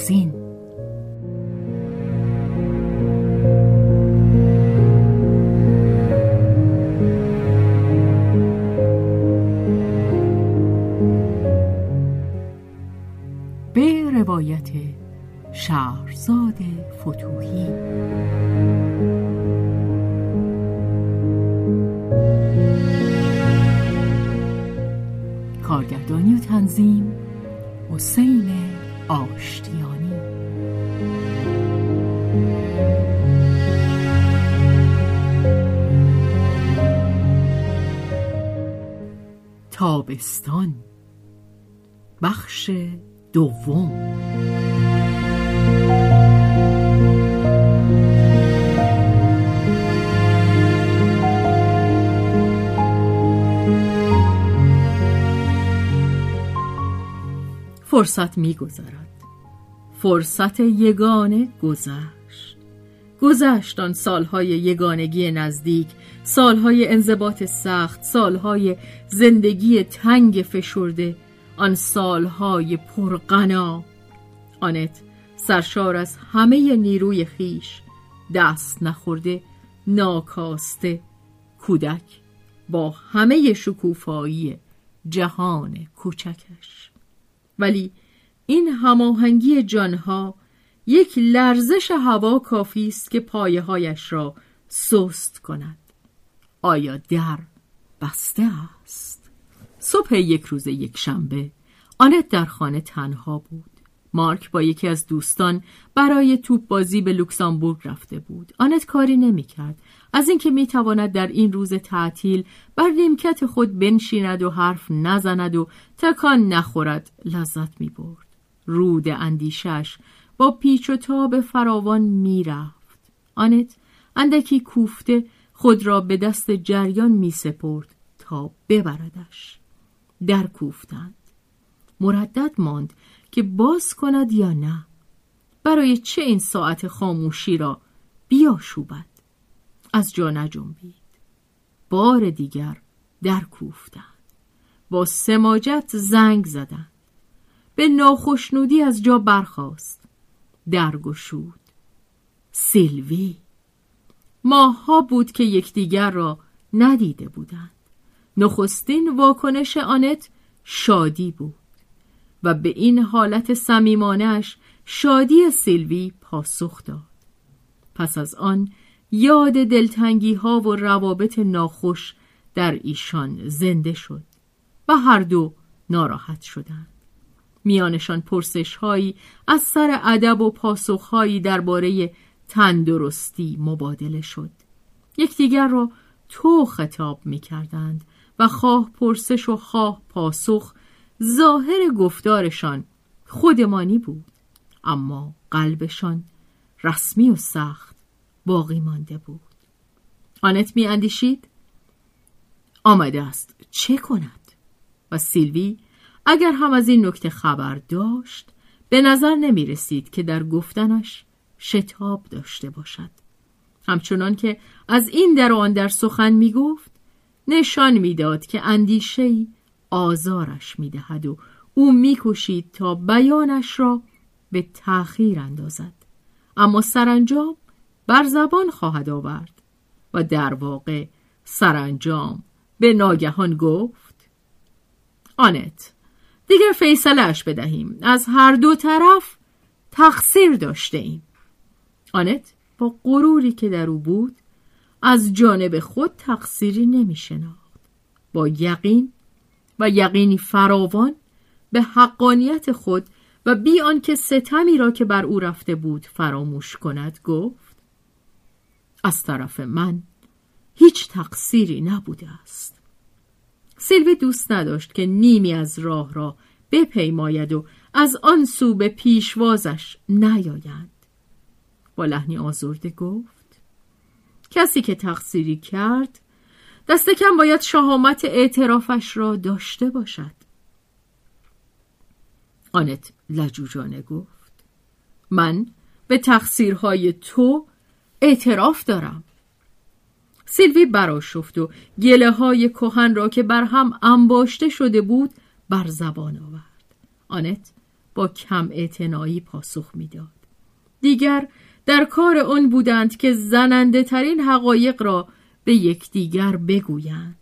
بهازین به روایت شهرزاد فتوحی. کارگردانی و تنظیم حسین آشتیانی. تابستان. بخش دوم. فرصت میگذرد فرصت یگانه گذشت. گذشت آن سالهای یگانگی نزدیک سالهای انضباط سخت سالهای زندگی تنگ فشرده آن سالهای پرغنا. آنت سرشار از همه نیروی خیش دست نخورده ناکاسته کودک با همه شکوفایی جهان کوچکش. ولی این هماهنگی جانها یک لرزش هوا کافی است که پایه هایش را سست کند. آیا در بسته است؟ صبح یک روز یک شنبه آنت در خانه تنها بود. مارک با یکی از دوستان برای توپ بازی به لوکسامبورگ رفته بود. آنت کاری نمی کرد از اینکه می تواند در این روز تعطیل بر نیمکت خود بنشیند و حرف نزند و تکان نخورد لذت می برد رود اندیشش با پیچ و تاب فراوان می رفت آنت اندکی کوفته خود را به دست جریان می سپرد تا ببردش. در کوفتند. مردد ماند که باز کند یا نه. برای چه این ساعت خاموشی را بیاشوبد؟ از جا نجنبید. بار دیگر در کوفتند. با سماجت زنگ زدند. به ناخشنودی از جا برخاست. درگشود سیلوی. ماها بود که یکدیگر را ندیده بودند. نخستین واکنش آنت شادی بود و به این حالت صمیمانهاش شادی سیلوی پاسخ داد. پس از آن یاد دلتنگی ها و روابط ناخوش در ایشان زنده شد و هر دو ناراحت شدند. میانشان پرسش هایی از سر ادب و پاسخ هایی درباره تندرستی مبادله شد. یکدیگر را تو خطاب می کردند و خواه پرسش و خواه پاسخ ظاهر گفتارشان خودمانی بود اما قلبشان رسمی و سخت باقی مانده بود. آنت می اندیشید آمده است. چه کند؟ و سیلوی اگر هم از این نکته خبر داشت به نظر نمی رسید که در گفتنش شتاب داشته باشد. همچنان که از این در آن در سخن می گفت نشان می‌داد که اندیشهای آزارش می‌دهد و او میکوشید تا بیانش را به تأخیر اندازد. اما سرانجام بر زبان خواهد آورد و در واقع سرانجام به ناگهان گفت آنت دیگر فیصلش بدهیم. از هر دو طرف تقصیر داشته ایم آنت با غروری که در او بود از جانب خود تقصیری نمی شناخت با یقین و یقینی فراوان به حقانیت خود و بی آنکه ستمی را که بر او رفته بود فراموش کند گفت از طرف من هیچ تقصیری نبوده است. سیلوی دوست نداشت که نیمی از راه را بپیماید و از آن سو به پیشوازش نیایند. با لحنی آزرده گفت کسی که تقصیری کرد دست کم باید شهامت اعترافش را داشته باشد. آنت لجوجانه گفت من به تقصیرهای تو اعتراف دارم. سیلوی براشفت و گله های کهن را که بر هم انباشته شده بود بر زبان آورد آنت با کم اعتنایی پاسخ می‌داد. دیگر در کار آن بودند که زننده ترین حقایق را به یکدیگر بگویند.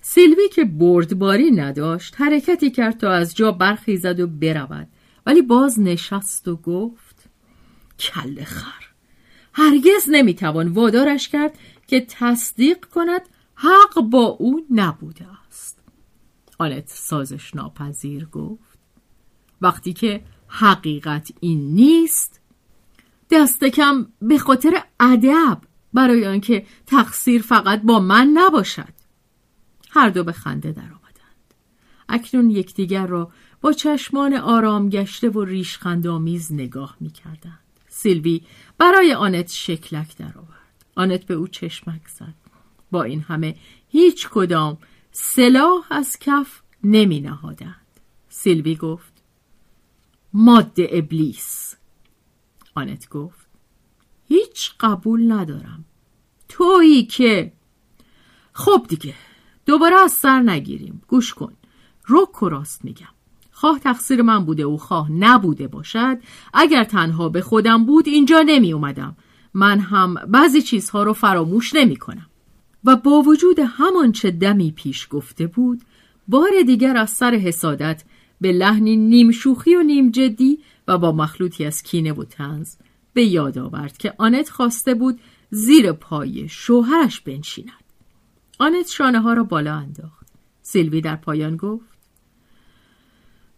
سیلوی که بردباری نداشت حرکتی کرد تا از جا برخیزد و برود ولی باز نشست و گفت کل خر هرگز نمی‌توان وادارش کرد که تصدیق کند حق با او نبوده است. آنت سازش ناپذیر گفت وقتی که حقیقت این نیست دست کم به خاطر ادب برای آنکه تقصیر فقط با من نباشد. هر دو به خنده درآمدند اکنون یکدیگر را با چشمان آرام گشته و ریشخندآمیز نگاه می‌کردند. سیلوی برای آنت شکلک درآورد. آنت به او چشمک زد. با این همه هیچ کدام سلاح از کف نمی نهادند. سیلوی گفت ماده ابلیس. آنت گفت هیچ قبول ندارم. تویی که؟ خب دیگه دوباره از سر نگیریم. گوش کن. رک و راست میگم. خواه تقصیر من بوده و خواه نبوده باشد. اگر تنها به خودم بود اینجا نمی اومدم. من هم بعضی چیزها رو فراموش نمی کنم و با وجود همان چه دمی پیش گفته بود بار دیگر از سر حسادت به لحنی نیم شوخی و نیم جدی و با مخلوطی از کینه و تنز به یاد آورد که آنت خواسته بود زیر پای شوهرش بنشیند. آنت شانه ها را بالا انداخت. سیلوی در پایان گفت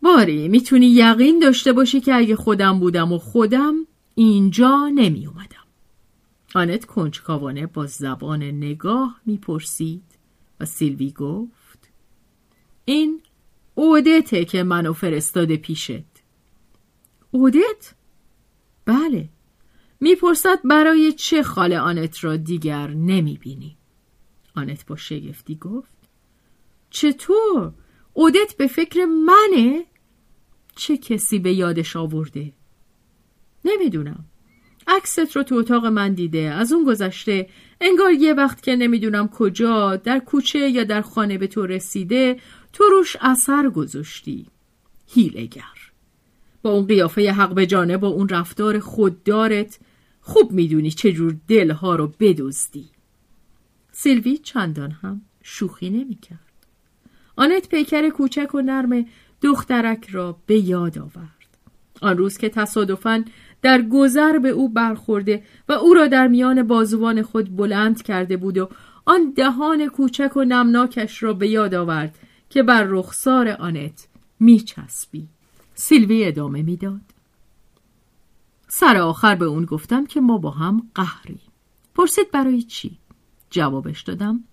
باری می‌تونی یقین داشته باشی که اگه خودم بودم و خودم اینجا نمی اومدم. آنت کنجکاوانه با زبان نگاه می‌پرسید و سیلوی گفت این اودته که منو فرستاده پیشت اودت؟ بله می‌پرسد برای چه خاله آنت را دیگر نمی‌بینی آنت با شگفتی گفت چطور؟ اودت به فکر منه؟ چه کسی به یادش آورده؟ نمی‌دونم عکست رو تو اتاق من دیده. از اون گذشته انگار یه وقت که نمی‌دونم کجا در کوچه یا در خانه به تو رسیده تو روش اثر گذاشتی. هیلگر با اون قیافه حق به جانه با اون رفتار خوددارت خوب می‌دونی چجور دلها رو بدزدی. سیلوی چندان هم شوخی نمی‌کرد. آنت پیکر کوچک و نرم دخترک را به یاد آورد. آن روز که تصادفاً در گذر به او برخورده و او را در میان بازوان خود بلند کرده بود و آن دهان کوچک و نمناکش را به یاد آورد که بر رخسار آنت میچسبی. سیلوی ادامه می‌داد. سر آخر به اون گفتم که ما با هم قهری پرسید برای چی؟ جوابش دادم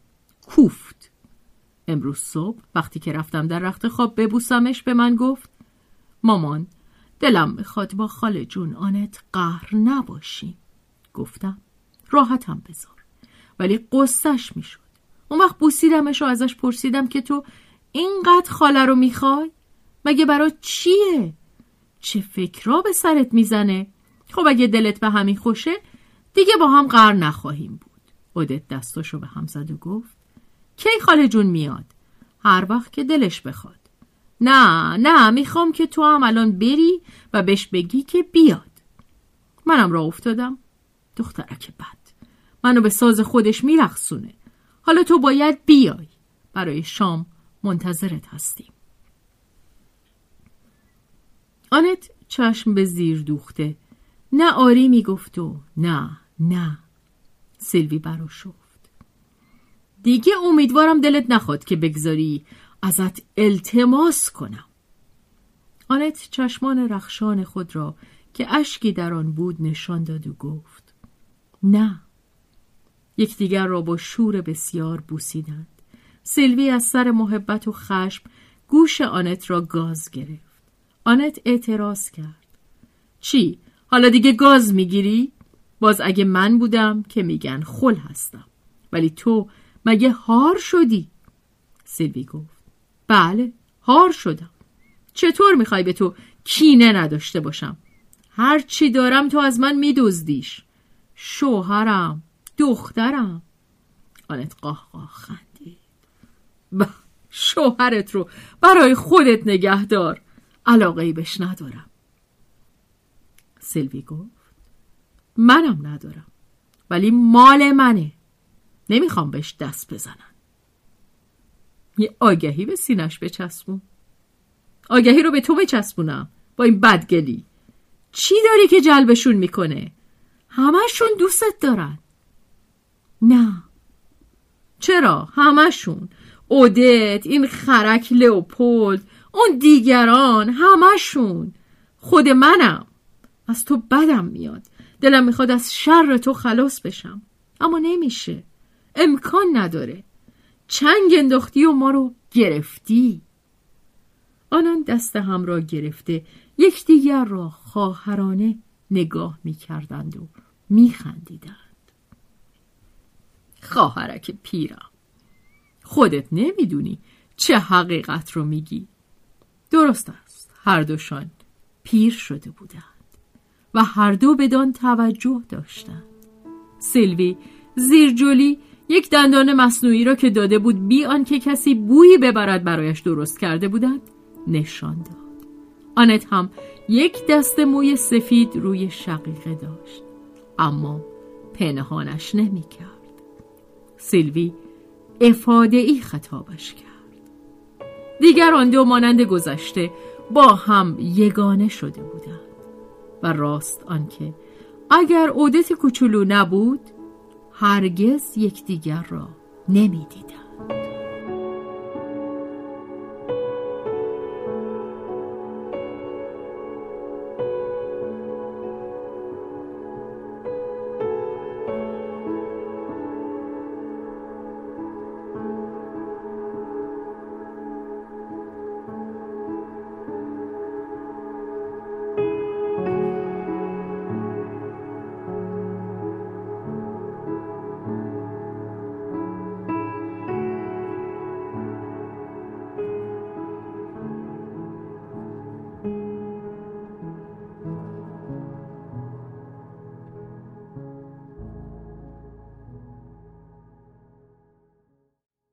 کوفت. امروز صبح وقتی که رفتم در رخت خواب ببوسمش به من گفت مامان دلم می‌خواد با خاله جون آنت قهر نباشی. گفتم راحتم بذار. ولی قصهش می‌شد. اون وقت بوسیدمش و ازش پرسیدم که تو اینقدر خاله رو می‌خوای؟ مگه برا چیه؟ چه فکرها به سرت می‌زنه؟ خب اگه دلت به همین خوشه دیگه با هم قهر نخواهیم بود. اودت دستاشو به هم زد و گفت کی خاله جون میاد؟ هر وقت که دلش بخواد. نه نه می‌خوام که تو هم الان بری و بهش بگی که بیاد. منم را افتادم. دخترک بد. منو به ساز خودش میرخصونه حالا تو باید بیای. برای شام منتظرت هستیم. آنت چشم به زیر دوخته. نه آری می‌گفت و نه نه. سیلوی برا شفت. دیگه امیدوارم دلت نخواد که بگذاری. ازت التماس کنم. آنت چشمان رخشان خود را که اشکی در آن بود نشان داد و گفت نه. یکدیگر را با شور بسیار بوسیدند. سیلوی از سر محبت و خشم گوش آنت را گاز گرفت. آنت اعتراض کرد. چی؟ حالا دیگه گاز می‌گیری؟ باز اگه من بودم که میگن خل هستم. ولی تو مگه هار شدی؟ سیلوی گفت. بله هار شدم. چطور می‌خوای به تو کینه نداشته باشم؟ هر چی دارم تو از من میدزدیش. شوهرم دخترم. آنت قاه قاه خندید. با شوهرت رو برای خودت نگه دار. علاقه ای بهش ندارم. سلوی گفت منم ندارم ولی مال منه. نمی‌خوام بهش دست بزنن یه آگهی به سینش بچسبون. آگهی رو به تو بچسبونم با این بدگلی. چی داری که جلبشون می‌کنه؟ همشون دوستت دارن. نه. چرا؟ همشون اودت این خرک لئوپولد اون دیگران همشون خود منم. از تو بدم میاد. دلم می‌خواد از شر تو خلاص بشم. اما نمیشه. امکان نداره. چنگ انداختی و ما رو گرفتی. آنان دست هم را گرفته یکدیگر را خواهرانه نگاه می‌کردند و میخندیدند. خواهرک پیرم خودت نمی‌دونی چه حقیقت رو میگی. درست است هر دوشان پیر شده بودند و هر دو بدان توجه داشتند. سیلوی زیرجولی یک دندان مصنوعی را که داده بود بی آنکه کسی بویی ببرد برایش درست کرده بودند نشان داد. آنت هم یک دست موی سفید روی شقیقه داشت اما پنهانش نمی کرد سیلوی افاده ای خطابش کرد. دیگر آن دو مانند گذشته با هم یگانه شده بودند و راست آنکه اگر اودت کوچولو نبود هرگز یکدیگر را نمی‌دیدند